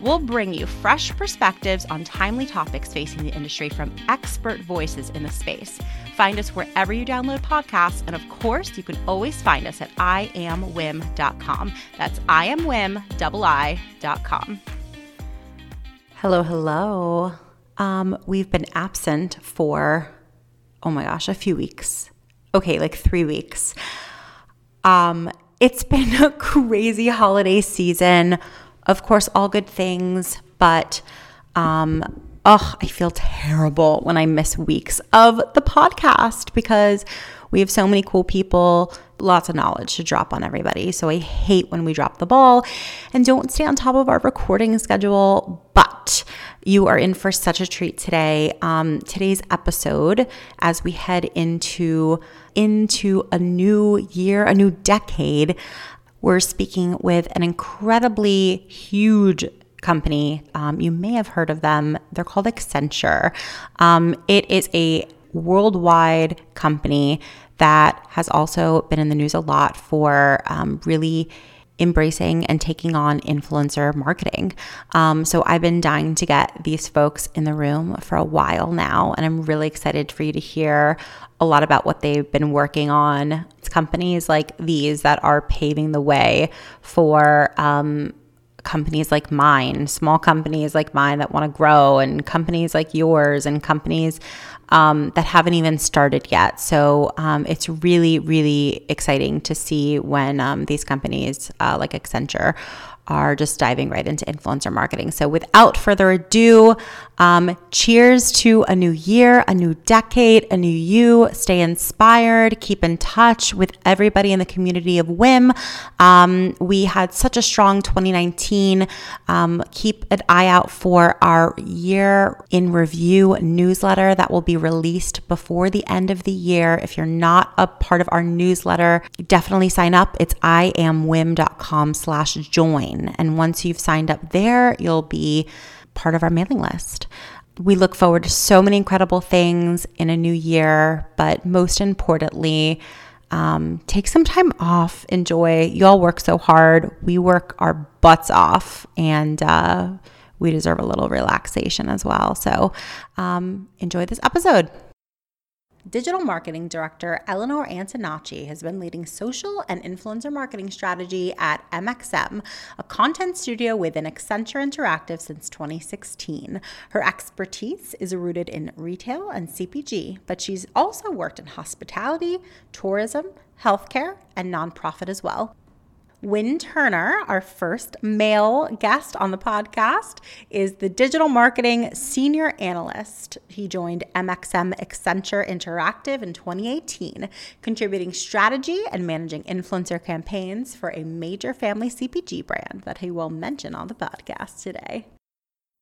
We'll bring you fresh perspectives on timely topics facing the industry from expert voices in the space. Find us wherever you download podcasts, and of course, you can always find us at iamwiim.com. That's iamwiim.com. Hello, hello. Um, we've been absent for, oh my gosh, a few weeks. Okay, like three weeks. Um, it's been a crazy holiday season. Of course, all good things, but um, oh, I feel terrible when I miss weeks of the podcast because we have so many cool people, lots of knowledge to drop on everybody. So I hate when we drop the ball and don't stay on top of our recording schedule. But you are in for such a treat today. Um, today's episode, as we head into into a new year, a new decade, we're speaking with an incredibly huge company. Um, you may have heard of them. They're called Accenture. Um, it is a worldwide company that has also been in the news a lot for um, really embracing and taking on influencer marketing. Um, so I've been dying to get these folks in the room for a while now, and I'm really excited for you to hear a lot about what they've been working on. It's companies like these that are paving the way for um, companies like mine, small companies like mine that want to grow, and companies like yours, and companies um, that haven't even started yet. So um, it's really, really exciting to see when um, these companies uh, like Accenture are just diving right into influencer marketing. So, without further ado, um, cheers to a new year, a new decade, a new you. Stay inspired, keep in touch with everybody in the community of WIIM. Um, we had such a strong 2019. Um, keep an eye out for our year in review newsletter that will be released before the end of the year. If you're not a part of our newsletter, definitely sign up. It's iamwiim.com slash join. And once you've signed up there, you'll be part of our mailing list. We look forward to so many incredible things in a new year, but most importantly, um, take some time off, enjoy. You all work so hard. We work our butts off, and uh, we deserve a little relaxation as well. So um, enjoy this episode. Digital Marketing Director Eleanor Antonacci has been leading social and influencer marketing strategy at MXM, a content studio within Accenture Interactive since 2016. Her expertise is rooted in retail and CPG, but she's also worked in hospitality, tourism, healthcare, and nonprofit as well. Wynn Turner, our first male guest on the podcast, is the digital marketing senior analyst. He joined MXM Accenture Interactive in 2018, contributing strategy and managing influencer campaigns for a major family CPG brand that he will mention on the podcast today.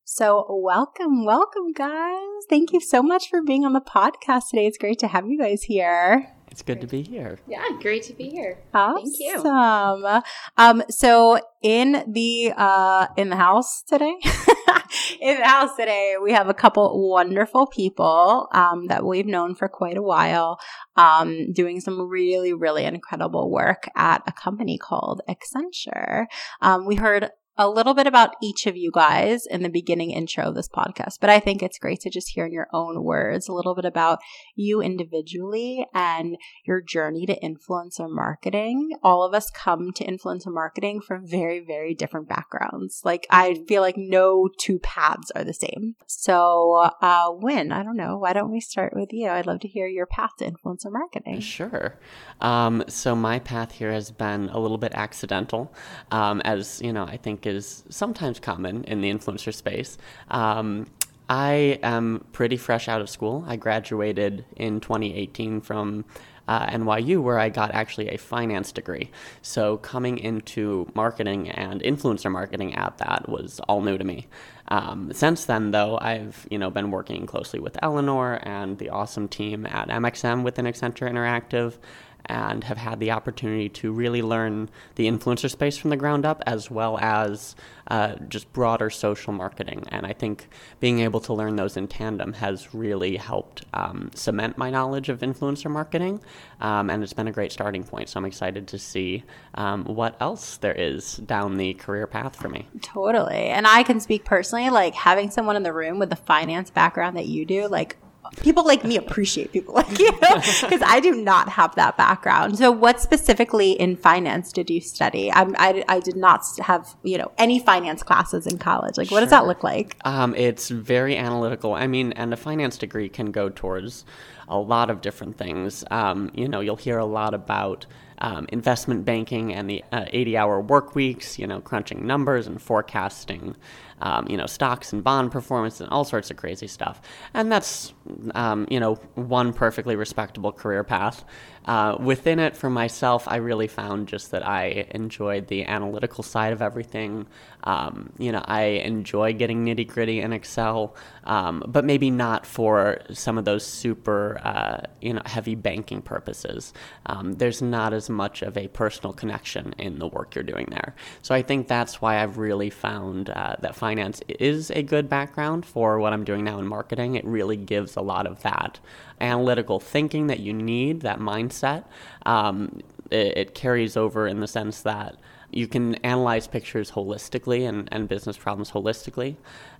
So, welcome, welcome, guys. Thank you so much for being on the podcast today. It's great to have you guys here. It's good to be here. Yeah, great to be here. Awesome. Thank you. Um, so in the uh in the house today, in the house today, we have a couple wonderful people um that we've known for quite a while, um, doing some really, really incredible work at a company called Accenture. Um, we heard a little bit about each of you guys in the beginning intro of this podcast, but I think it's great to just hear in your own words a little bit about you individually and your journey to influencer marketing. All of us come to influencer marketing from very, very different backgrounds. Like, I feel like no two paths are the same. So, uh, Wynn, I don't know. Why don't we start with you? I'd love to hear your path to influencer marketing. Sure. Um, so, my path here has been a little bit accidental. Um, as you know, I think is sometimes common in the influencer space. Um, I am pretty fresh out of school. I graduated in 2018 from uh, NYU, where I got actually a finance degree. So coming into marketing and influencer marketing at that was all new to me. Um, since then, though, I've you know been working closely with Eleanor and the awesome team at MXM within Accenture Interactive, and have had the opportunity to really learn the influencer space from the ground up as well as uh, just broader social marketing. And I think being able to learn those in tandem has really helped um, cement my knowledge of influencer marketing. Um, and it's been a great starting point. So I'm excited to see um, what else there is down the career path for me. Totally. And I can speak personally, like having someone in the room with the finance background that you do, like people like me appreciate people like you because I do not have that background. So, what specifically in finance did you study? I'm, I, I did not have you know any finance classes in college. Like, what does that look like? Um, it's very analytical. I mean, and a finance degree can go towards a lot of different things. Um, you know, you'll hear a lot about um, investment banking and the uh, 80 hour work weeks, you know, crunching numbers and forecasting, um, you know, stocks and bond performance and all sorts of crazy stuff. And that's, um, you know, one perfectly respectable career path. Uh, within it, for myself, I really found just that I enjoyed the analytical side of everything. Um, you know, I enjoy getting nitty gritty in Excel, um, but maybe not for some of those super, uh, you know, heavy banking purposes. Um, there's not as much of a personal connection in the work you're doing there. So I think that's why I've really found uh, that finance is a good background for what I'm doing now in marketing. It really gives a lot of that analytical thinking that you need, that mindset. Um, it, it carries over in the sense that you can analyze pictures holistically and, and business problems holistically.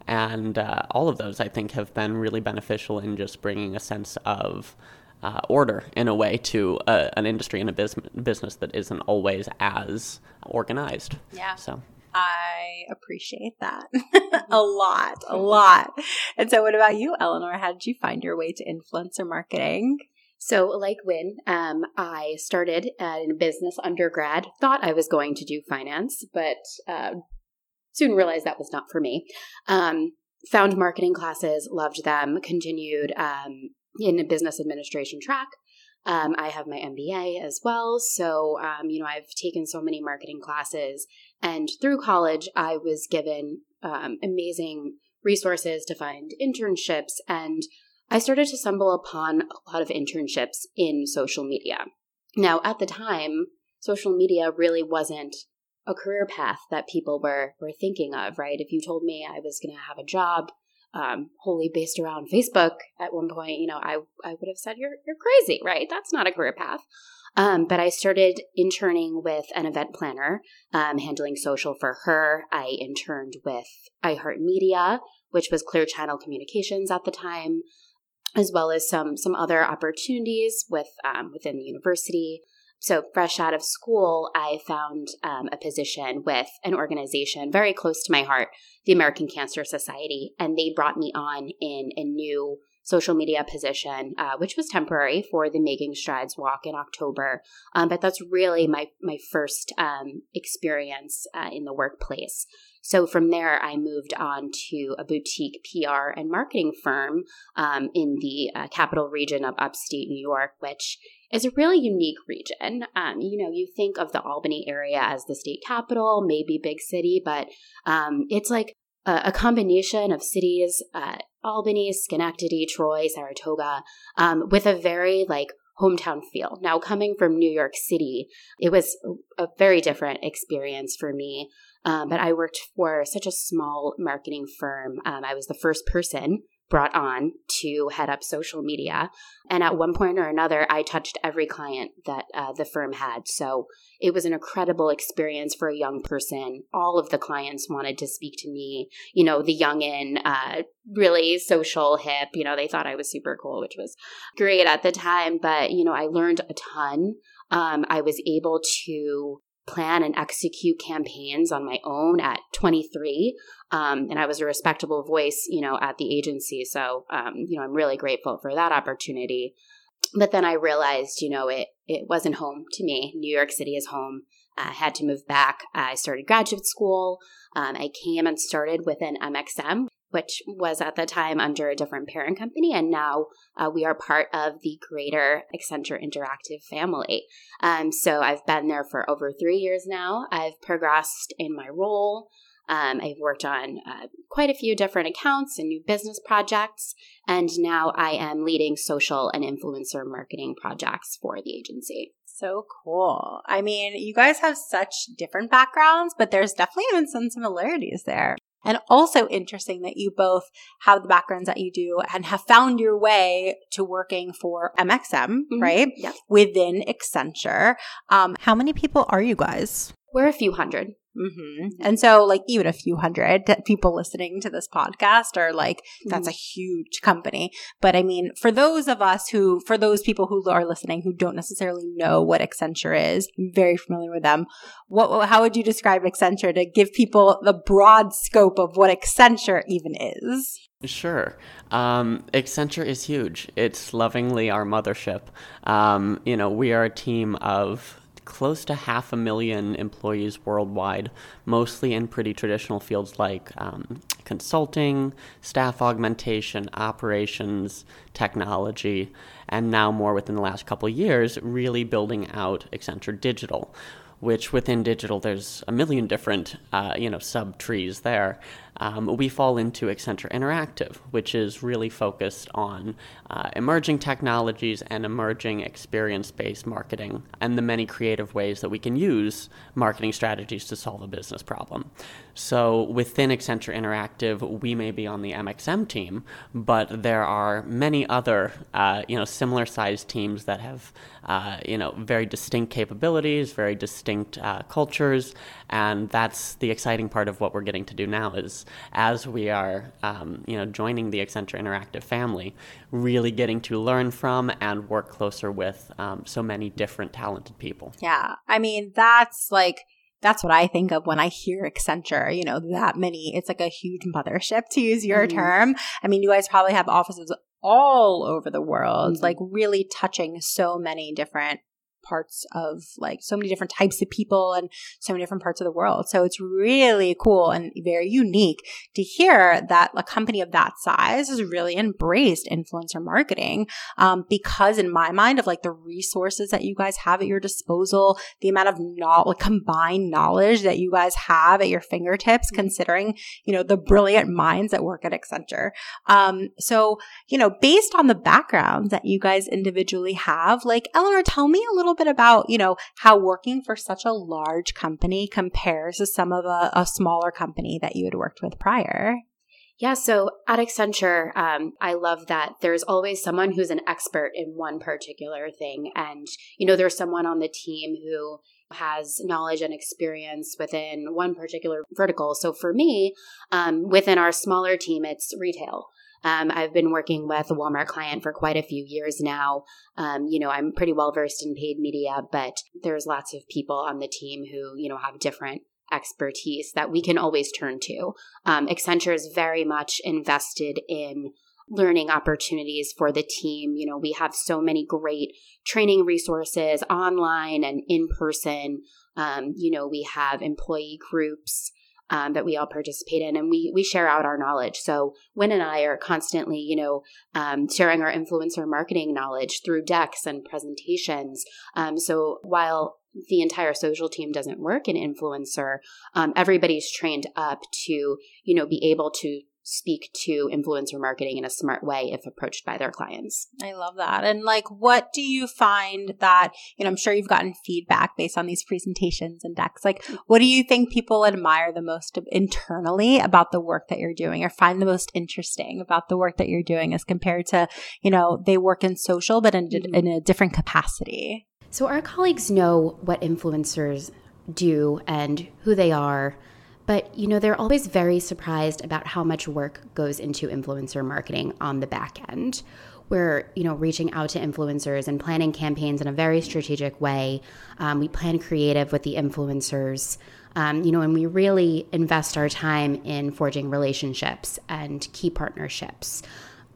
And uh, all of those, I think, have been really beneficial in just bringing a sense of uh, order in a way to an industry and a bus- business that isn't always as organized. Yeah. So I appreciate that a lot, a lot. And so, what about you, Eleanor? How did you find your way to influencer marketing? So, like Wynn, um, I started in business undergrad. Thought I was going to do finance, but uh, soon realized that was not for me. Um, found marketing classes, loved them. Continued um, in a business administration track. Um, I have my MBA as well. So, um, you know, I've taken so many marketing classes. And through college, I was given um, amazing resources to find internships. And I started to stumble upon a lot of internships in social media. Now, at the time, social media really wasn't a career path that people were, were thinking of, right? If you told me I was going to have a job um, wholly based around Facebook at one point, you know, I, I would have said, you're, you're crazy, right? That's not a career path. Um, but I started interning with an event planner, um, handling social for her. I interned with iHeartMedia, which was Clear Channel Communications at the time, as well as some some other opportunities with um, within the university. So, fresh out of school, I found um, a position with an organization very close to my heart, the American Cancer Society, and they brought me on in a new social media position, uh, which was temporary for the Making Strides Walk in October. Um, but that's really my my first um, experience uh, in the workplace. So from there, I moved on to a boutique PR and marketing firm um, in the uh, capital region of upstate New York, which is a really unique region. Um, you know, you think of the Albany area as the state capital, maybe big city, but um, it's like a, a, combination of cities, uh, Albany, Schenectady, Troy, Saratoga, um, with a very like hometown feel. Now, coming from New York City, it was a very different experience for me. Um, but I worked for such a small marketing firm. Um, I was the first person brought on to head up social media. And at one point or another, I touched every client that uh, the firm had. So it was an incredible experience for a young person. All of the clients wanted to speak to me. You know, the youngin, uh, really social, hip. You know, they thought I was super cool, which was great at the time. But, you know, I learned a ton. Um, I was able to plan and execute campaigns on my own at 23 um, and i was a respectable voice you know at the agency. So um, you know i'm really grateful for that opportunity. But then i realized you know it it wasn't home to me. New york city is home. I had to move back. I started graduate school. Um, i came and started with an mxm which was at the time under a different parent company. And now uh, we are part of the greater Accenture Interactive family. Um, so I've been there for over three years now. I've progressed in my role. Um, I've worked on uh, quite a few different accounts and new business projects, and now I am leading social and influencer marketing projects for the agency. So cool. I mean, you guys have such different backgrounds, but there's definitely even some similarities there. And also interesting that you both have the backgrounds that you do and have found your way to working for MXM, mm-hmm. right? Yeah. Within Accenture. Um, how many people are you guys? We're a few hundred. Mm-hmm. And so, like, even a few hundred people listening to this podcast are like, that's mm-hmm. a huge company. But I mean, for those of us who, for those people who are listening who don't necessarily know what Accenture is, I'm very familiar with them. What, how would you describe Accenture to give people the broad scope of what Accenture even is? Sure. Um, Accenture is huge. It's lovingly our mothership. Um, you know, we are a team of close to half a million employees worldwide, mostly in pretty traditional fields like um, consulting, staff augmentation, operations, technology, and now more within the last couple years, really building out Accenture Digital which within digital there's a million different uh, you know sub trees there um, we fall into Accenture Interactive, which is really focused on uh, emerging technologies and emerging experience based marketing and the many creative ways that we can use marketing strategies to solve a business problem. So within Accenture Interactive, we may be on the MXM team, but there are many other uh, you know similar sized teams that have uh, you know very distinct capabilities, very distinct uh, cultures, and that's the exciting part of what we're getting to do now is as we are um, you know joining the Accenture Interactive family, really getting to learn from and work closer with um, so many different talented people. Yeah, I mean that's like that's what I think of when I hear Accenture, you know, that many, it's like a huge mothership to use your mm-hmm. term. I mean, you guys probably have offices all over the world, mm-hmm. like really touching so many different parts of like so many different types of people and so many different parts of the world. So it's really cool and very unique to hear that a company of that size has really embraced influencer marketing. Um, because in my mind of like the resources that you guys have at your disposal, the amount of knowledge, combined knowledge that you guys have at your fingertips, mm-hmm. considering, you know, the brilliant minds that work at Accenture. Um, so, you know, based on the backgrounds that you guys individually have, like Eleanor, tell me a little little bit about, you know, how working for such a large company compares to some of a, a smaller company that you had worked with prior? Yeah, so at Accenture, um, I love that there's always someone who's an expert in one particular thing. And, you know, there's someone on the team who has knowledge and experience within one particular vertical. So for me, um, within our smaller team, it's retail. Um, I've been working with a Walmart client for quite a few years now. Um, you know, I'm pretty well versed in paid media, but there's lots of people on the team who, you know, have different expertise that we can always turn to. Um, Accenture is very much invested in learning opportunities for the team. You know, we have so many great training resources online and in person. Um, you know, we have employee groups um, that we all participate in and we we share out our knowledge. So Wynn and I are constantly you know um, sharing our influencer marketing knowledge through decks and presentations. Um, so while the entire social team doesn't work in influencer um, everybody's trained up to you know be able to speak to influencer marketing in a smart way if approached by their clients. I love that. And like, what do you find that, you know, I'm sure you've gotten feedback based on these presentations and decks. Like, what do you think people admire the most internally about the work that you're doing or find the most interesting about the work that you're doing as compared to, you know, they work in social, but in, mm-hmm. in a different capacity? So our colleagues know what influencers do and who they are but, you know, they're always very surprised about how much work goes into influencer marketing on the back end. We're, you know, reaching out to influencers and planning campaigns in a very strategic way. Um, we plan creative with the influencers. Um, you know, and we really invest our time in forging relationships and key partnerships.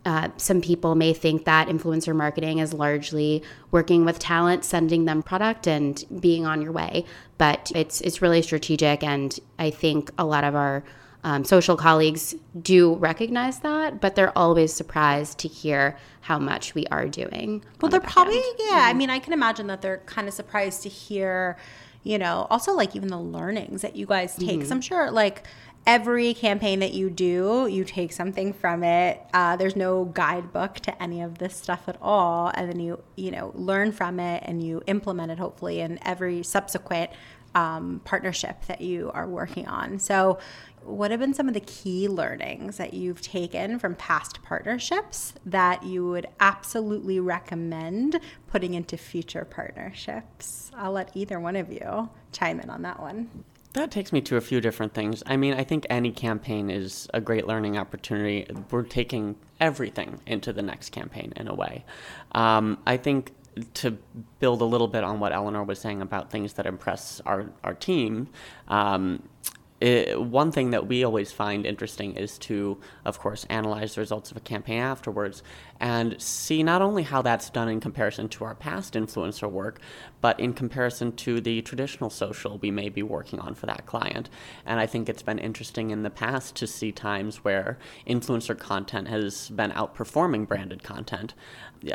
Uh, some people may think that influencer marketing is largely working with talent, sending them product, and being on your way. But it's it's really strategic, and I think a lot of our um, social colleagues do recognize that, but they're always surprised to hear how much we are doing. Well, they're the probably yeah. Mm-hmm. I mean, I can imagine that they're kind of surprised to hear you know, also like even the learnings that you guys take. Mm-hmm. So I'm sure like every campaign that you do, you take something from it. Uh, there's no guidebook to any of this stuff at all, and then you you know learn from it and you implement it hopefully in every subsequent um, partnership that you are working on. So, what have been some of the key learnings that you've taken from past partnerships that you would absolutely recommend putting into future partnerships? I'll let either one of you chime in on that one. That takes me to a few different things. I mean, I think any campaign is a great learning opportunity. We're taking everything into the next campaign in a way. Um, I think to build a little bit on what Eleanor was saying about things that impress our, our team, um, it, one thing that we always find interesting is to, of course, analyze the results of a campaign afterwards and see not only how that's done in comparison to our past influencer work, but in comparison to the traditional social we may be working on for that client. And I think it's been interesting in the past to see times where influencer content has been outperforming branded content.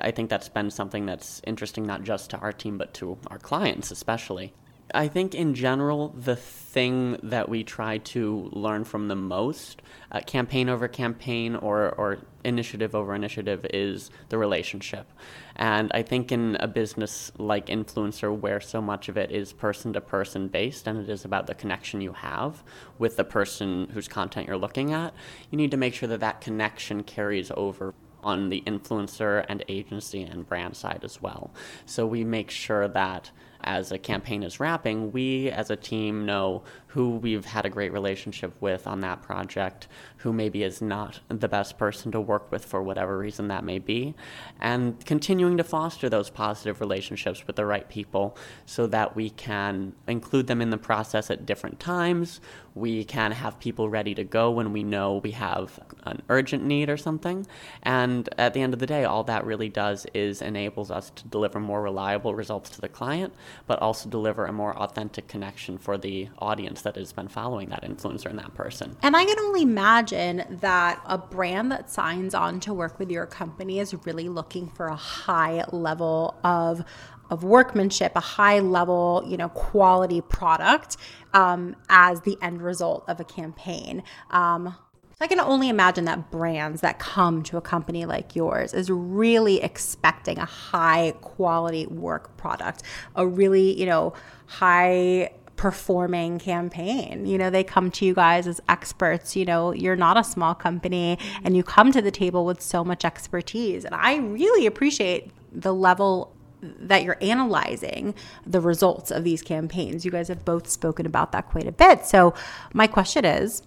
I think that's been something that's interesting not just to our team, but to our clients especially. I think in general, the thing that we try to learn from the most, uh, campaign over campaign or, or initiative over initiative, is the relationship. And I think in a business like Influencer, where so much of it is person to person based and it is about the connection you have with the person whose content you're looking at, you need to make sure that that connection carries over on the influencer and agency and brand side as well. So we make sure that as a campaign is wrapping, we as a team know who we've had a great relationship with on that project, who maybe is not the best person to work with for whatever reason that may be, and continuing to foster those positive relationships with the right people so that we can include them in the process at different times. We can have people ready to go when we know we have an urgent need or something. And at the end of the day, all that really does is enables us to deliver more reliable results to the client, but also deliver a more authentic connection for the audience that has been following that influencer and that person. And I can only imagine that a brand that signs on to work with your company is really looking for a high level of of workmanship, a high level, you know, quality product um, as the end result of a campaign. Um, I can only imagine that brands that come to a company like yours is really expecting a high quality work product, a really, you know, high performing campaign. You know, they come to you guys as experts. You know, you're not a small company and you come to the table with so much expertise. And I really appreciate the level that you're analyzing the results of these campaigns. You guys have both spoken about that quite a bit. So, my question is,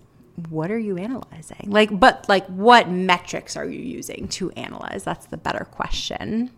what are you analyzing? Like, but like, what metrics are you using to analyze? That's the better question.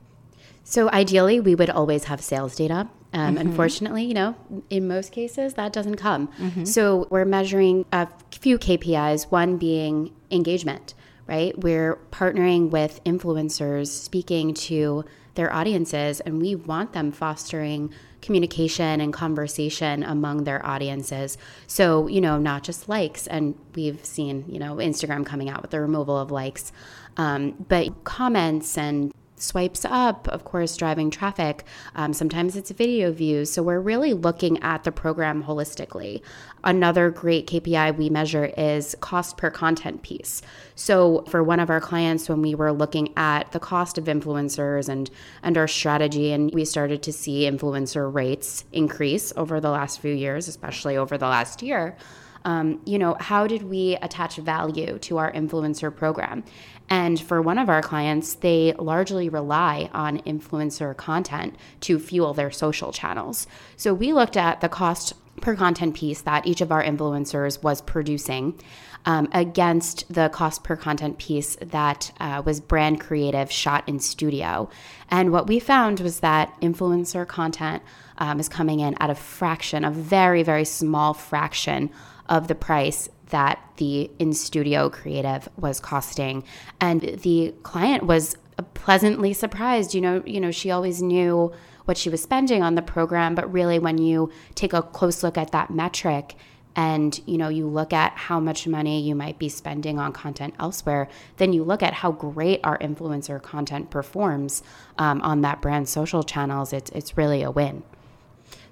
So ideally, we would always have sales data. Um, mm-hmm. Unfortunately, you know, in most cases, that doesn't come. Mm-hmm. So we're measuring a few KPIs. One being engagement, right? We're partnering with influencers, speaking to their audiences, and we want them fostering communication and conversation among their audiences. So, you know, not just likes, and we've seen, you know, Instagram coming out with the removal of likes, um, but comments and swipes up, of course, driving traffic. Um, sometimes it's video views. So we're really looking at the program holistically. Another great KPI we measure is cost per content piece. So for one of our clients, when we were looking at the cost of influencers and and our strategy, and we started to see influencer rates increase over the last few years, especially over the last year. Um, you know, how did we attach value to our influencer program? And for one of our clients, they largely rely on influencer content to fuel their social channels. So we looked at the cost per content piece that each of our influencers was producing um, against the cost per content piece that uh, was brand creative shot in studio. And what we found was that influencer content um, is coming in at a fraction, a very, very small fraction of the price that the in studio creative was costing. And the client was pleasantly surprised. You know you know she always knew what she was spending on the program but really when you take a close look at that metric and you know you look at how much money you might be spending on content elsewhere then you look at how great our influencer content performs um, on that brand social channels it's, it's really a win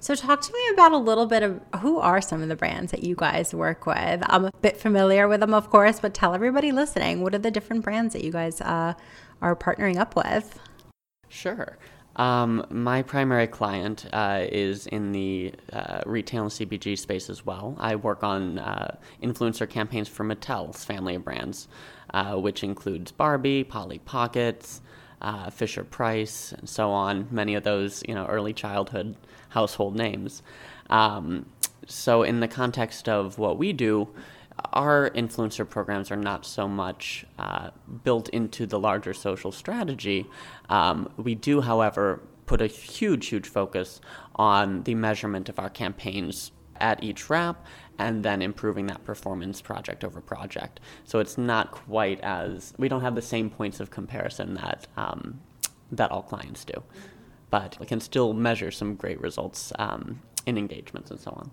So, talk to me about a little bit of who are some of the brands that you guys work with. I'm a bit familiar with them, of course, but tell everybody listening what are the different brands that you guys uh, are partnering up with? Sure. Um, my primary client uh, is in the uh, retail and CPG space as well. I work on uh, influencer campaigns for Mattel's family of brands, uh, which includes Barbie, Polly Pockets, uh, Fisher Price, and so on. Many of those, you know, early childhood household names. Um, so, in the context of what we do, our influencer programs are not so much uh, built into the larger social strategy. Um, we do, however, put a huge, huge focus on the measurement of our campaigns at each wrap and then improving that performance project over project. So it's not quite as, we don't have the same points of comparison that, um, that all clients do. But can still measure some great results um, in engagements and so on.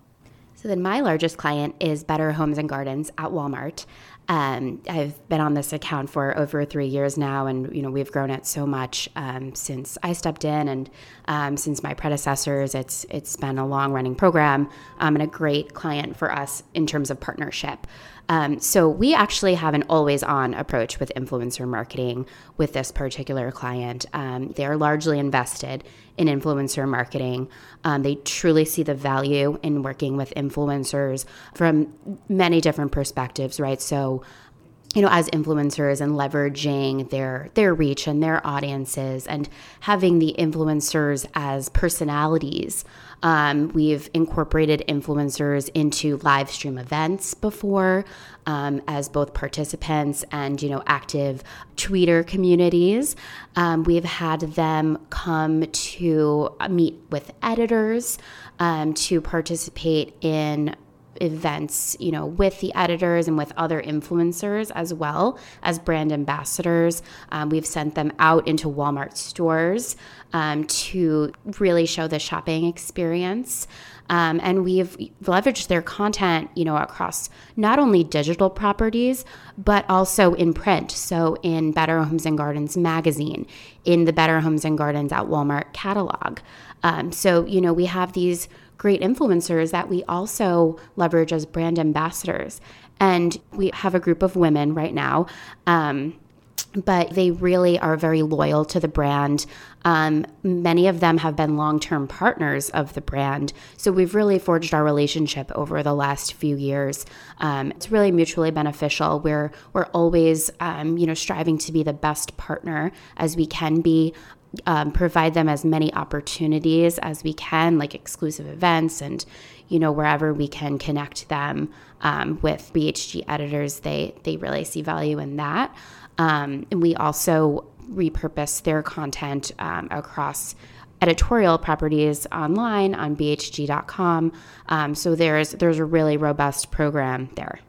So then my largest client is Better Homes and Gardens at Walmart. Um, I've been on this account for over three years now, and you know we've grown it so much um, since I stepped in, and um, since my predecessors. It's it's been a long running program um, and a great client for us in terms of partnership. Um, so we actually have an always on approach with influencer marketing with this particular client. Um, they're largely invested in influencer marketing. Um, they truly see the value in working with influencers from many different perspectives, right? So you know as influencers and leveraging their their reach and their audiences and having the influencers as personalities um, we've incorporated influencers into live stream events before um, as both participants and you know active tweeter communities. Um, we've had them come to meet with editors um, to participate in events, you know, with the editors and with other influencers as well as brand ambassadors. Um, we've sent them out into Walmart stores um, to really show the shopping experience. Um, and we've leveraged their content, you know, across not only digital properties, but also in print. So in Better Homes and Gardens magazine, in the Better Homes and Gardens at Walmart catalog. Um, so, you know, we have these great influencers that we also leverage as brand ambassadors. And we have a group of women right now. Um, but they really are very loyal to the brand. Um, many of them have been long term partners of the brand. So we've really forged our relationship over the last few years. Um, it's really mutually beneficial. We're, we're always, um, you know, striving to be the best partner as we can be um, provide them as many opportunities as we can, like exclusive events and you know wherever we can connect them um, with BHG editors. They they really see value in that, um, and we also repurpose their content um, across editorial properties online on bhg.com. Um, so there's there's a really robust program there.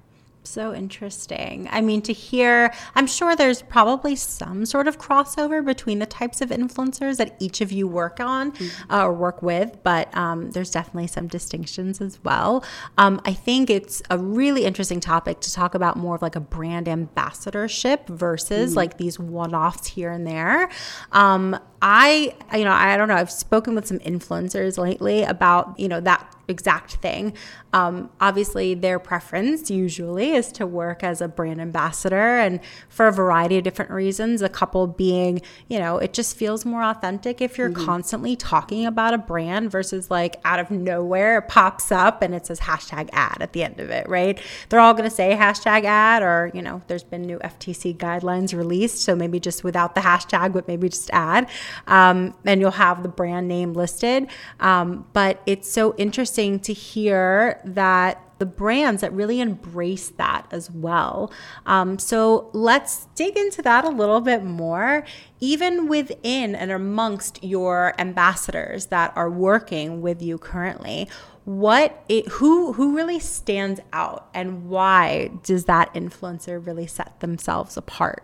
So interesting. I mean, to hear, I'm sure there's probably some sort of crossover between the types of influencers that each of you work on mm-hmm. uh, or work with, but um, there's definitely some distinctions as well. Um, I think it's a really interesting topic to talk about more of like a brand ambassadorship versus mm-hmm. like these one offs here and there. Um, I, you know, I don't know. I've spoken with some influencers lately about, you know, that exact thing. Um, obviously, their preference usually is to work as a brand ambassador, and for a variety of different reasons. A couple being, you know, it just feels more authentic if you're mm-hmm. constantly talking about a brand versus like out of nowhere it pops up and it says hashtag ad at the end of it, right? They're all going to say hashtag ad, or, you know, there's been new FTC guidelines released, so maybe just without the hashtag, but maybe just ad. Um, and you'll have the brand name listed. Um, but it's so interesting to hear that the brands that really embrace that as well. Um, so let's dig into that a little bit more. Even within and amongst your ambassadors that are working with you currently, what it, who who really stands out and why does that influencer really set themselves apart?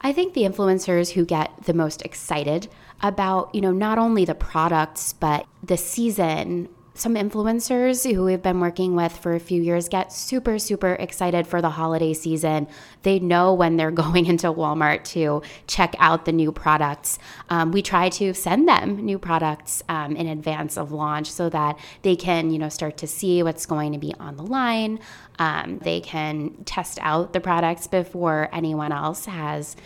I think the influencers who get the most excited about, you know, not only the products but the season some influencers who we've been working with for a few years get super, super excited for the holiday season. They know when they're going into Walmart to check out the new products. Um, we try to send them new products um, in advance of launch so that they can, you know, start to see what's going to be on the line. Um, they can test out the products before anyone else has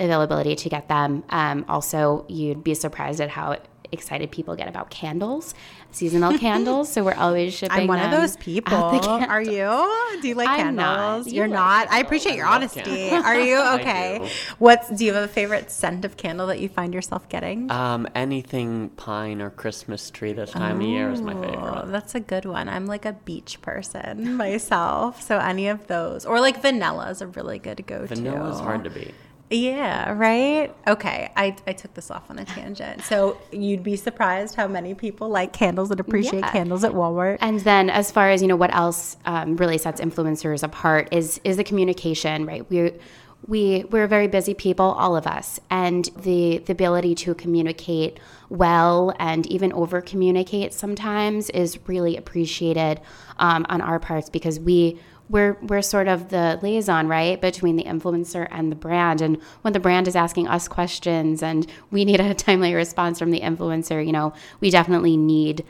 availability to get them. Um, also, you'd be surprised at how excited people get about candles, seasonal candles. So we're always shipping. I'm one of those people. Are you? Do you like I'm not. candles? You You're like not. I appreciate your love honesty. candles. Are you okay? do. What's do you have a favorite scent of candle that you find yourself getting? Um, anything pine or Christmas tree this time of year is my Oh, favorite. that's a good one. I'm like a beach person myself, so any of those, or like vanilla is a really good go to. Vanilla is hard to beat. Yeah, right? Okay, I, I took this off on a tangent. So you'd be surprised how many people like candles and appreciate Yeah. candles at Walmart. And then, as far as you know, what else um, really sets influencers apart is is the communication, right? We we we're very busy people, all of us, and the the ability to communicate well and even over communicate sometimes is really appreciated um, on our parts because we. We're, we're sort of the liaison, right, between the influencer and the brand. And when the brand is asking us questions and we need a timely response from the influencer, you know, we definitely need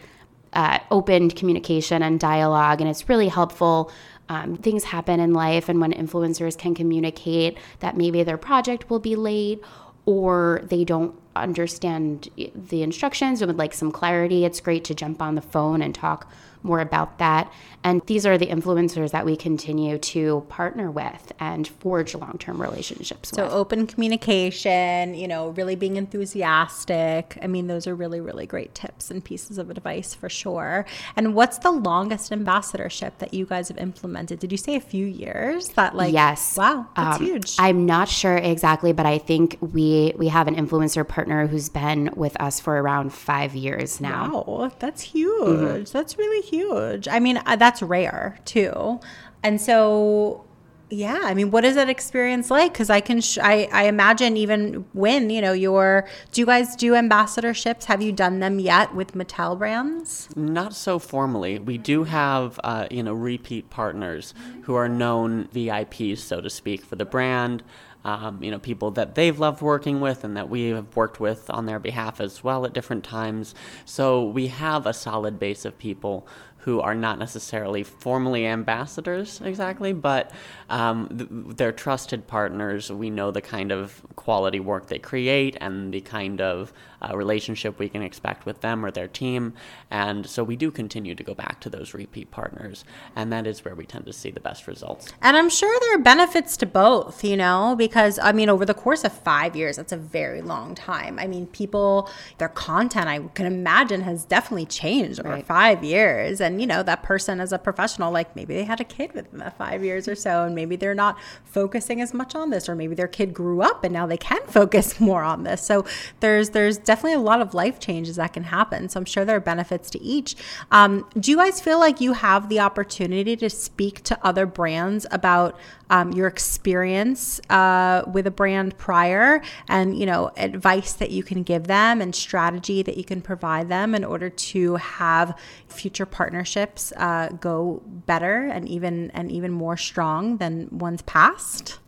uh, open communication and dialogue, and it's really helpful. Um, things happen in life, and when influencers can communicate that maybe their project will be late or they don't understand the instructions and would like some clarity, it's great to jump on the phone and talk more about that. And these are the influencers that we continue to partner with and forge long term relationships with So with. open communication, you know, really being enthusiastic. I mean, those are really, really great tips and pieces of advice for sure. And what's the longest ambassadorship that you guys have implemented? Did you say a few years? That like yes. Wow, that's Um, huge. I'm not sure exactly, but I think we we have an influencer partner who's been with us for around five years now. Wow, that's huge. That's really huge. I mean, uh, that's rare too. And so, yeah, I mean, what is that experience like? Because I can, sh- I, I imagine even when you know your, do you guys do ambassadorships? Have you done them yet with Mattel brands? Not so formally. We do have, uh, you know, repeat partners who are known VIPs, so to speak, for the brand. Um, you know, people that they've loved working with and that we have worked with on their behalf as well at different times. So we have a solid base of people who are not necessarily formally ambassadors exactly, but um, th- they're trusted partners. We know the kind of quality work they create and the kind of uh, relationship we can expect with them or their team. And so we do continue to go back to those repeat partners, and that is where we tend to see the best results. And I'm sure there are benefits to both, you know, because I mean, over the course of five years, that's a very long time. I mean, people, their content, I can imagine, has definitely changed over five years. And, you know, that person as a professional, like maybe they had a kid within that five years or so, and maybe they're not focusing as much on this, or maybe their kid grew up and now they can focus more on this. So there's, there's definitely a lot of life changes that can happen. So I'm sure there are benefits to each. Um, do you guys feel like you have the opportunity to speak to other brands about um, your experience uh, with a brand prior and you know advice that you can give them and strategy that you can provide them in order to have future partnerships uh, go better and even and even more strong than ones past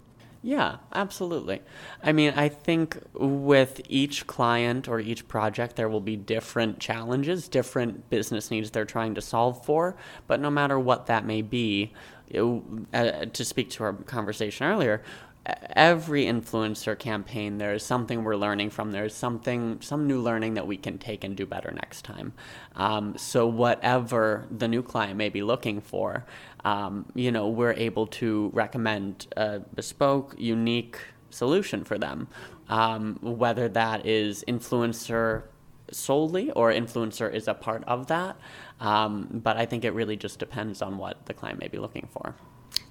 Yeah, absolutely. I mean, I think with each client or each project, there will be different challenges, different business needs they're trying to solve for. But no matter what that may be, it, uh, to speak to our conversation earlier, every influencer campaign there is something we're learning from there's something some new learning that we can take and do better next time um, so whatever the new client may be looking for um, you know we're able to recommend a bespoke unique solution for them. Um, whether that is influencer solely or influencer is a part of that. Um, but i think it really just depends on what the client may be looking for.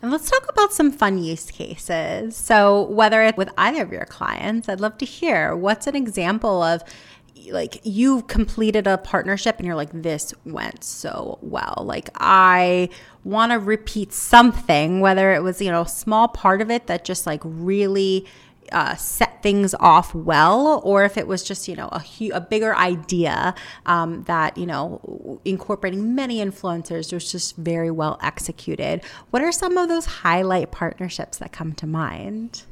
And let's talk about some fun use cases. So, whether it's with either of your clients, I'd love to hear what's an example of like you've completed a partnership and you're like, this went so well. Like, I want to repeat something, whether it was, you know, a small part of it that just like really uh, set things off well, or if it was just you know a, hu- a bigger idea um, that you know incorporating many influencers was just very well executed. What are some of those highlight partnerships that come to mind?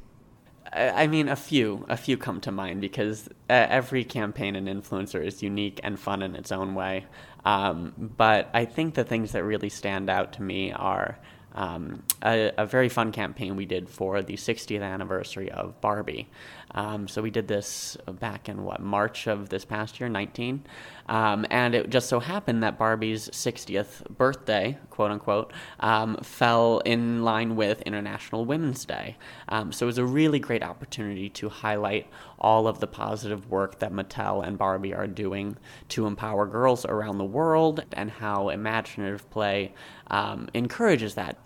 I mean, a few, a few come to mind because uh, every campaign and influencer is unique and fun in its own way. Um, but I think the things that really stand out to me are um, a, a, very fun campaign we did for the 60th anniversary of Barbie. Um, so we did this back in what March of this past year, 19, um, and it just so happened that Barbie's 60th birthday, quote unquote, um, fell in line with International Women's Day. Um, so it was a really great opportunity to highlight all of the positive work that Mattel and Barbie are doing to empower girls around the world and how imaginative play um, encourages that.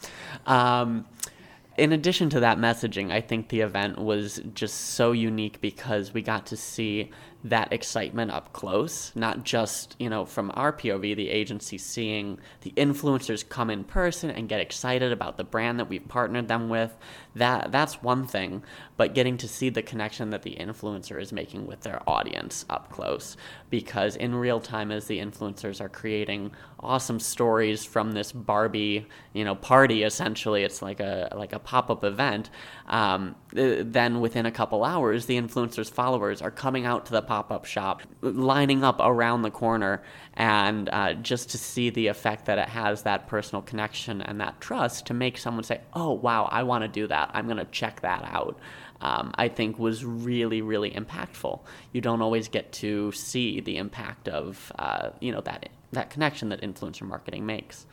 In addition to that messaging, I think the event was just so unique because we got to see that excitement up close, not just, you know, from our POV, the agency seeing the influencers come in person and get excited about the brand that we've partnered them with. That that's one thing, but getting to see the connection that the influencer is making with their audience up close because in real time as the influencers are creating awesome stories from this Barbie, you know, party essentially, it's like a like a pop-up event. Um, then within a couple hours, the influencers' followers are coming out to the pop up shop, lining up around the corner, and uh, just to see the effect that it has that personal connection and that trust to make someone say, Oh, wow, I want to do that. I'm going to check that out. Um, I think was really, really impactful. You don't always get to see the impact of, uh, you know, that that connection that influencer marketing makes.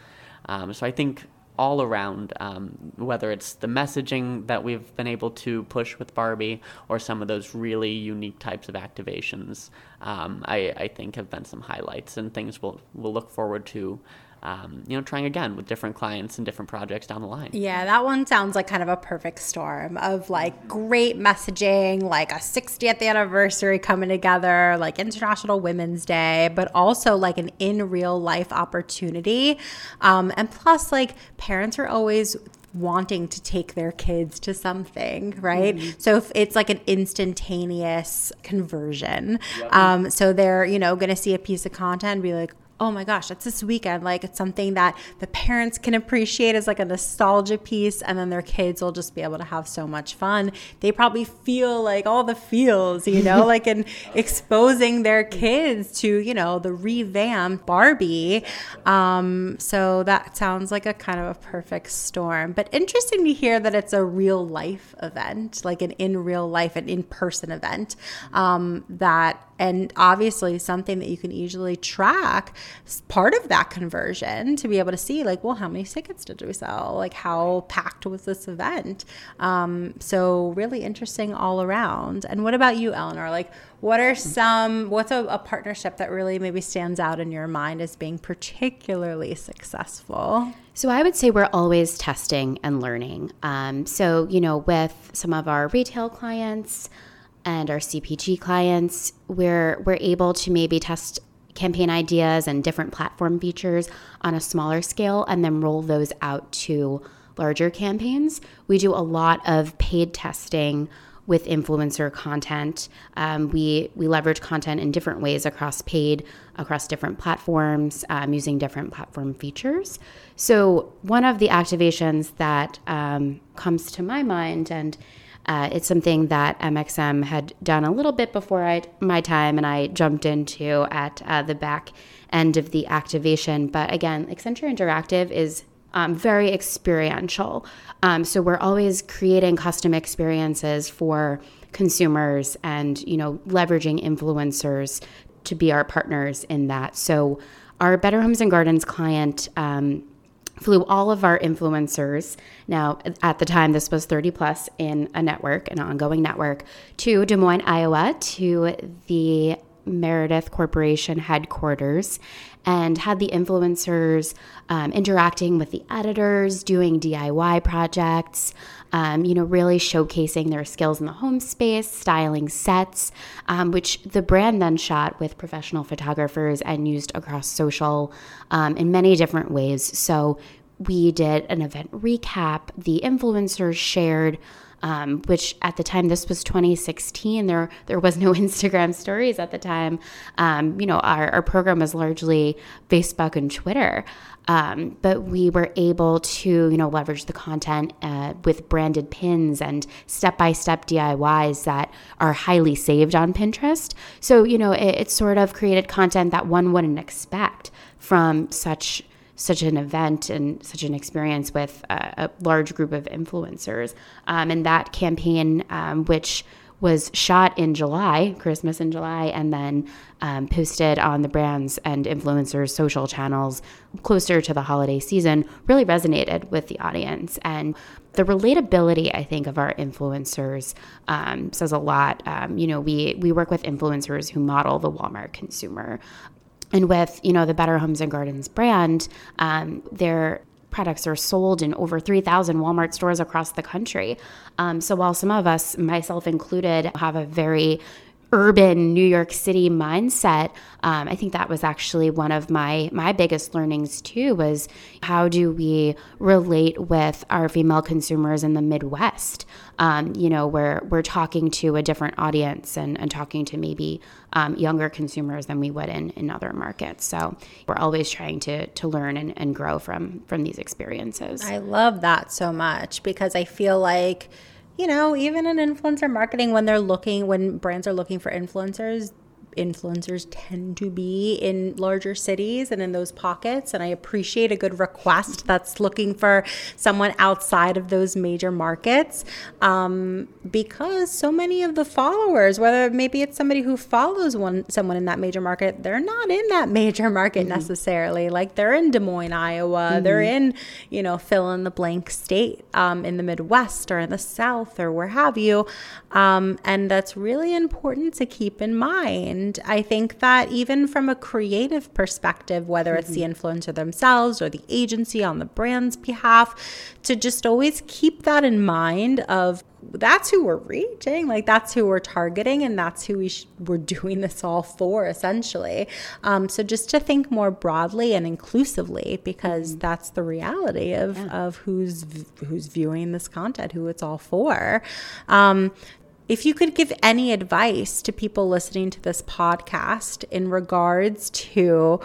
Um, so I think all around, um, whether it's the messaging that we've been able to push with Barbie or some of those really unique types of activations, um, I, I, think have been some highlights and things we'll, we'll look forward to um, you know, trying again with different clients and different projects down the line. Yeah, that one sounds like kind of a perfect storm of like great messaging, like a 60th anniversary coming together, like International Women's Day, but also like an in real life opportunity. Um, and plus, like parents are always wanting to take their kids to something, right? Mm-hmm. So if it's like an instantaneous conversion. Yep. Um, so they're, you know, going to see a piece of content and be like, oh my gosh, that's this weekend. Like it's something that the parents can appreciate as like a nostalgia piece, and then their kids will just be able to have so much fun. They probably feel like all the feels, you know, like in exposing their kids to, you know, the revamped Barbie. Um, so that sounds like a kind of a perfect storm. But interesting to hear that it's a real life event, like an in real life, an in person event um, that and obviously something that you can easily track part of that conversion to be able to see like well how many tickets did we sell? Like how packed was this event? Um, so really interesting all around. And what about you eleanor? Like what are some what's a, a partnership that really maybe stands out in your mind as being particularly successful? So I would say we're always testing and learning. Um, so you know, with some of our retail clients, and our CPG clients, we're we're able to maybe test campaign ideas and different platform features on a smaller scale and then roll those out to larger campaigns. We do a lot of paid testing with influencer content. Um, we we leverage content in different ways across paid, across different platforms, um, using different platform features. So one of the activations that um, comes to my mind and uh, it's something that MXM had done a little bit before I, my time, and I jumped into at uh, the back end of the activation. But again, Accenture Interactive is um, very experiential. Um, so we're always creating custom experiences for consumers and you know leveraging influencers to be our partners in that. So our Better Homes and Gardens client um, flew all of our influencers. Now, at the time, this was 30 plus in a network, an ongoing network, to Des Moines, Iowa, to the Meredith Corporation headquarters and had the influencers um, interacting with the editors, doing DIY projects, um, you know, really showcasing their skills in the home space, styling sets, um, which the brand then shot with professional photographers and used across social um, in many different ways. So we did an event recap. The influencers shared um, which at the time this was 2016. There there was no Instagram stories at the time. Um, you know, our, our program was largely Facebook and Twitter. Um, but we were able to, you know, leverage the content uh, with branded pins and step-by-step DIYs that are highly saved on Pinterest. So, you know, it, it sort of created content that one wouldn't expect from such such an event and such an experience with a, a large group of influencers. Um, and that campaign, um, which was shot in July, Christmas in July, and then um, posted on the brands and influencers' social channels closer to the holiday season, really resonated with the audience. And the relatability, I think, of our influencers um, says a lot. Um, you know, we we work with influencers who model the Walmart consumer. And with you know the Better Homes and Gardens brand, um, their products are sold in over 3,000 Walmart stores across the country. Um, so while some of us, myself included, have a very urban New York City mindset, um, I think that was actually one of my my biggest learnings too. Was how do we relate with our female consumers in the Midwest? Um, you know, where we're talking to a different audience and, and talking to maybe um, younger consumers than we would in, in other markets. So we're always trying to to learn and, and grow from from these experiences. I love that so much because I feel like you know, even in influencer marketing, when they're looking, when brands are looking for influencers, influencers tend to be in larger cities and in those pockets. And I appreciate a good request that's looking for someone outside of those major markets um, because so many of the followers, whether maybe it's somebody who follows one someone in that major market, they're not in that major market mm-hmm. necessarily. Like they're in Des Moines, Iowa, mm-hmm. they're in, you know, fill in the blank state um, in the Midwest or in the South or where have you. Um, and that's really important to keep in mind. And I think that even from a creative perspective, whether mm-hmm. it's the mm-hmm. influencer themselves or the agency on the brand's behalf, to just always keep that in mind of that's who we're reaching like that's who we're targeting and that's who we sh- we're doing this all for essentially um, so just to think more broadly and inclusively because mm-hmm. that's the reality of, yeah. of who's who's viewing this content who it's all for um, if you could give any advice to people listening to this podcast in regards to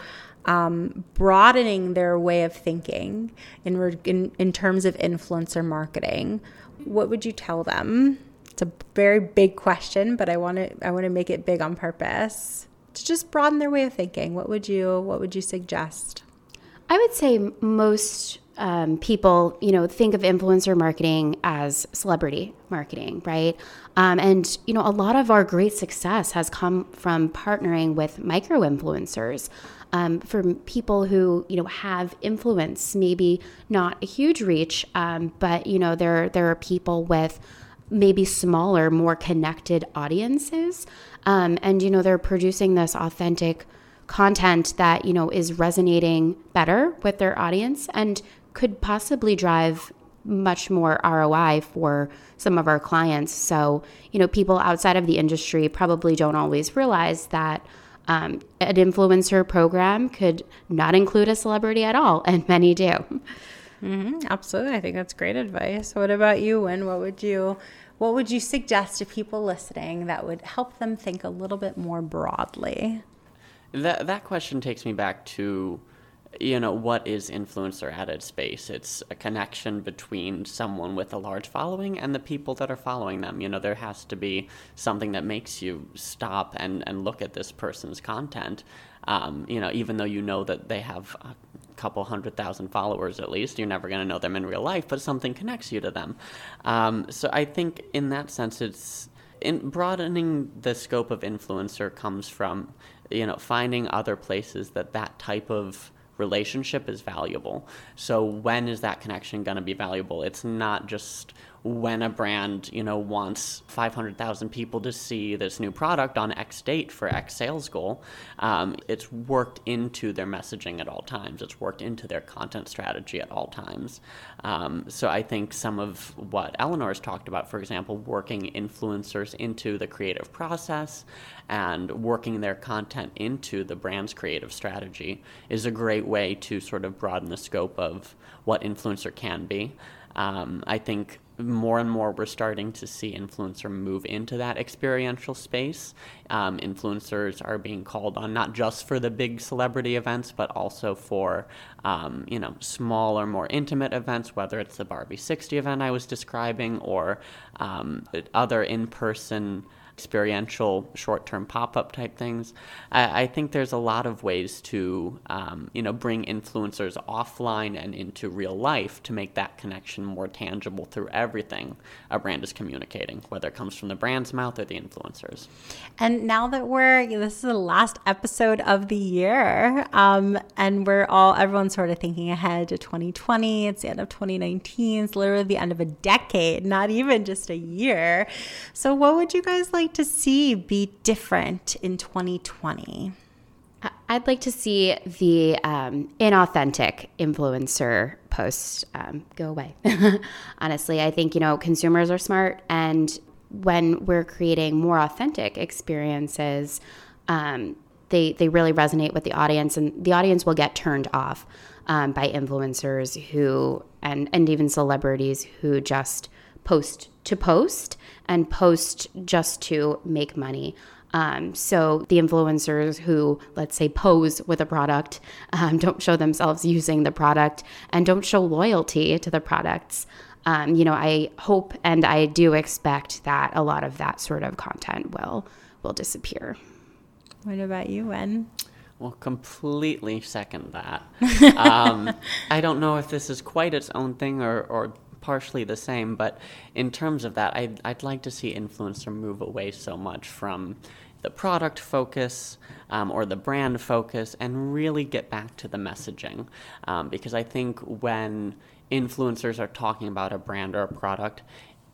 um, broadening their way of thinking in, re- in, in terms of influencer marketing, what would you tell them? It's a very big question, but I want to I want to make it big on purpose to just broaden their way of thinking. What would you What would you suggest? I would say most um, people, you know, think of influencer marketing as celebrity marketing, right? Um, and you know, a lot of our great success has come from partnering with micro influencers. Um, for people who you know have influence, maybe not a huge reach, um, but you know there there are people with maybe smaller, more connected audiences, um, and you know they're producing this authentic content that you know is resonating better with their audience and could possibly drive much more ROI for some of our clients. So, you know, people outside of the industry probably don't always realize that um, an influencer program could not include a celebrity at all, and many do. Mm-hmm, absolutely, I think that's great advice. What about you, Wynn? What would you, what would you suggest to people listening that would help them think a little bit more broadly? That that question takes me back to you know, what is influencer added space? It's a connection between someone with a large following and the people that are following them. You know, there has to be something that makes you stop and, and look at this person's content. Um, you know, even though you know that they have a couple hundred thousand followers at least, you're never going to know them in real life, but something connects you to them. Um, so I think in that sense, it's in broadening the scope of influencer comes from, you know, finding other places that that type of relationship is valuable. So when is that connection going to be valuable? It's not just when a brand, you know, wants 500,000 people to see this new product on X date for X sales goal, um, it's worked into their messaging at all times. It's worked into their content strategy at all times. Um, so I think some of what Eleanor has talked about, for example, working influencers into the creative process and working their content into the brand's creative strategy is a great way to sort of broaden the scope of what influencer can be. Um, I think more and more we're starting to see influencer move into that experiential space. Um, influencers are being called on not just for the big celebrity events, but also for um, you know smaller, more intimate events, whether it's the Barbie 60 event I was describing or um, other in-person experiential short-term pop-up type things. I, I, think there's a lot of ways to um, you know bring influencers offline and into real life to make that connection more tangible through everything a brand is communicating, whether it comes from the brand's mouth or the influencers. And now that we're this is the last episode of the year, um, and we're all everyone's sort of thinking ahead to 2020. It's the end of 2019. It's literally the end of a decade, not even just a year. So, what would you guys like? Like to see be different in 2020? I'd like to see the um, inauthentic influencer posts um, go away. Honestly, I think, you know, consumers are smart. And when we're creating more authentic experiences, um, they, they really resonate with the audience, and the audience will get turned off um, by influencers who, and, and even celebrities who just post to post and post just to make money. Um, so the influencers who, let's say, pose with a product, um, don't show themselves using the product, and don't show loyalty to the products. Um, you know, I hope and I do expect that a lot of that sort of content will will disappear. What about you, Wynn? Well, completely second that. um, I don't know if this is quite its own thing or, or partially the same, but in terms of that, I'd, I'd like to see influencer move away so much from the product focus um, or the brand focus and really get back to the messaging. Um, because I think when influencers are talking about a brand or a product,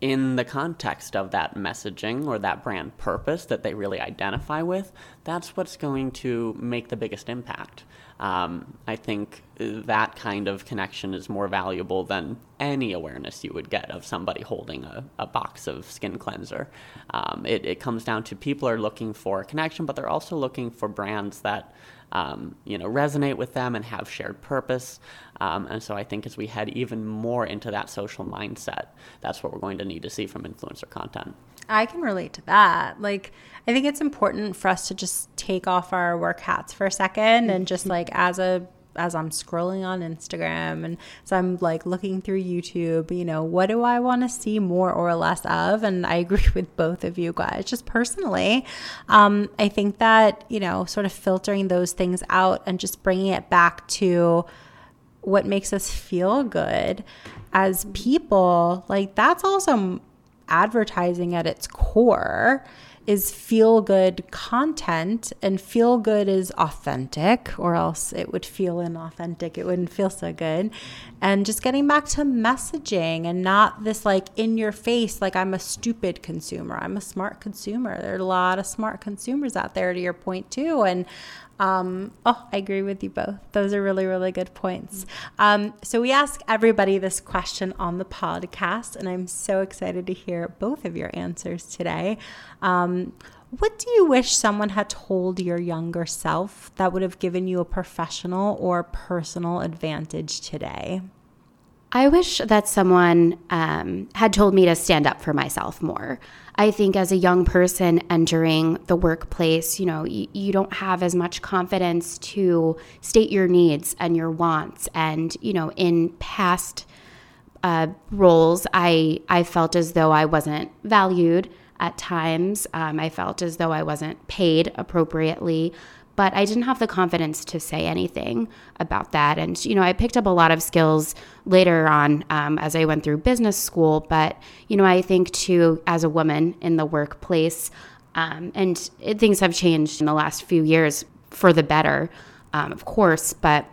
in the context of that messaging or that brand purpose that they really identify with, that's what's going to make the biggest impact. Um, I think that kind of connection is more valuable than any awareness you would get of somebody holding a, a box of skin cleanser. Um, it, it comes down to people are looking for connection, but they're also looking for brands that um, you know, resonate with them and have shared purpose. Um, and so I think as we head even more into that social mindset, that's what we're going to need to see from influencer content. I can relate to that. Like, I think it's important for us to just take off our work hats for a second and just like as a as I'm scrolling on Instagram and so I'm like looking through YouTube, you know, what do I want to see more or less of? And I agree with both of you guys. Just personally, um, I think that, you know, sort of filtering those things out and just bringing it back to what makes us feel good as people, like that's also advertising at its core is feel good content and feel good is authentic or else it would feel inauthentic. It wouldn't feel so good. And just getting back to messaging and not this like in your face like i'm a stupid consumer i'm a smart consumer. There are a lot of smart consumers out there to your point too. And um, oh, I agree with you both. Those are really, really good points. Um, so, we ask everybody this question on the podcast, and I'm so excited to hear both of your answers today. Um, what do you wish someone had told your younger self that would have given you a professional or personal advantage today? I wish that someone um, had told me to stand up for myself more. I think as a young person entering the workplace, you know, you, you don't have as much confidence to state your needs and your wants. And, you know, in past uh, roles, I, I felt as though I wasn't valued at times. Um, I felt as though I wasn't paid appropriately but I didn't have the confidence to say anything about that. And, you know, I picked up a lot of skills later on um, as I went through business school. But, you know, I think too, as a woman in the workplace, um, and it, things have changed in the last few years for the better, um, of course. But,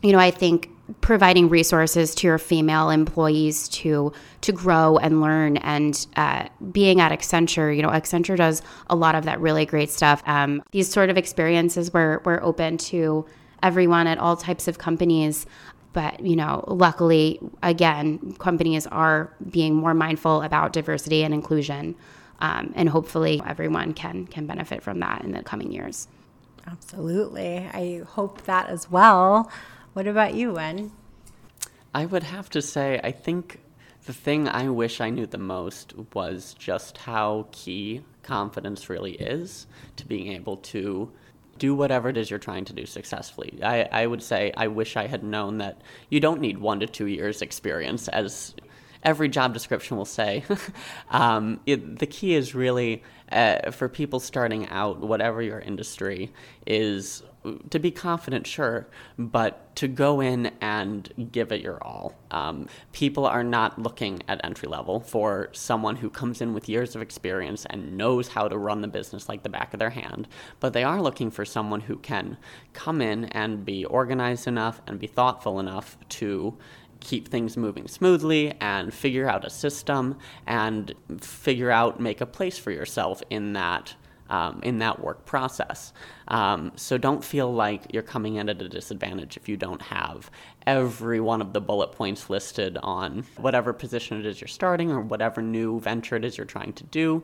you know, I think providing resources to your female employees to to grow and learn. And uh, being at accenture you know accenture does a lot of that really great stuff. Um, these sort of experiences were, were open to everyone at all types of companies. But you know luckily again companies are being more mindful about diversity and inclusion um, and hopefully everyone can can benefit from that in the coming years. Absolutely. I hope that as well what about you, Wynn? I would have to say, I think the thing I wish I knew the most was just how key confidence really is to being able to do whatever it is you're trying to do successfully. I, I would say I wish I had known that you don't need one to two years experience as every job description will say. um, it, the key is really uh, for people starting out, whatever your industry, is to be confident, sure, but to go in and give it your all. Um, people are not looking at entry level for someone who comes in with years of experience and knows how to run the business like the back of their hand, but they are looking for someone who can come in and be organized enough and be thoughtful enough to keep things moving smoothly and figure out a system and figure out make a place for yourself in that um, in that work process. Um, so don't feel like you're coming in at a disadvantage if you don't have every one of the bullet points listed on whatever position it is you're starting or whatever new venture it is you're trying to do.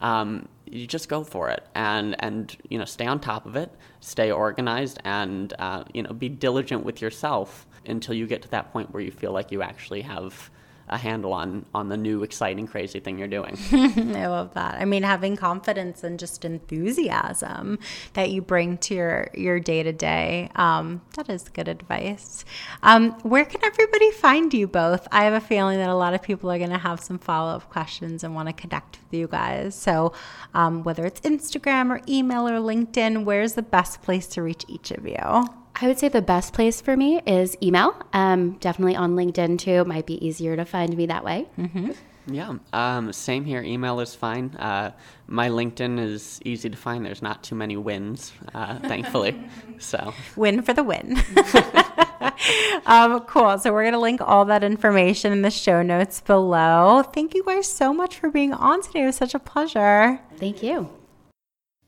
Um, you just go for it and and you know stay on top of it, stay organized, and uh, you know be diligent with yourself until you get to that point where you feel like you actually have a handle on on the new exciting crazy thing you're doing. I love that. I mean having confidence and just enthusiasm that you bring to your your day to day that is good advice. Um, where can everybody find you both? I have a feeling that a lot of people are going to have some follow-up questions and want to connect with you guys. So um, whether it's instagram or email or linkedin where's the best place to reach each of you I would say the best place for me is email. Um, definitely on LinkedIn too. It might be easier to find me that way. Mm-hmm. Yeah, um, same here. Email is fine. Uh, my LinkedIn is easy to find. There's not too many Wynns, uh, thankfully. So win for the win. um, cool. So we're gonna link all that information in the show notes below. Thank you guys so much for being on today. It was such a pleasure. Thank you.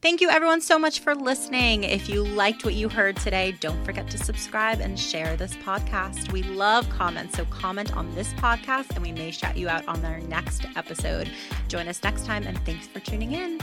Thank you, everyone, so much for listening. If you liked what you heard today, don't forget to subscribe and share this podcast. We love comments, so comment on this podcast and we may shout you out on our next episode. Join us next time, and thanks for tuning in.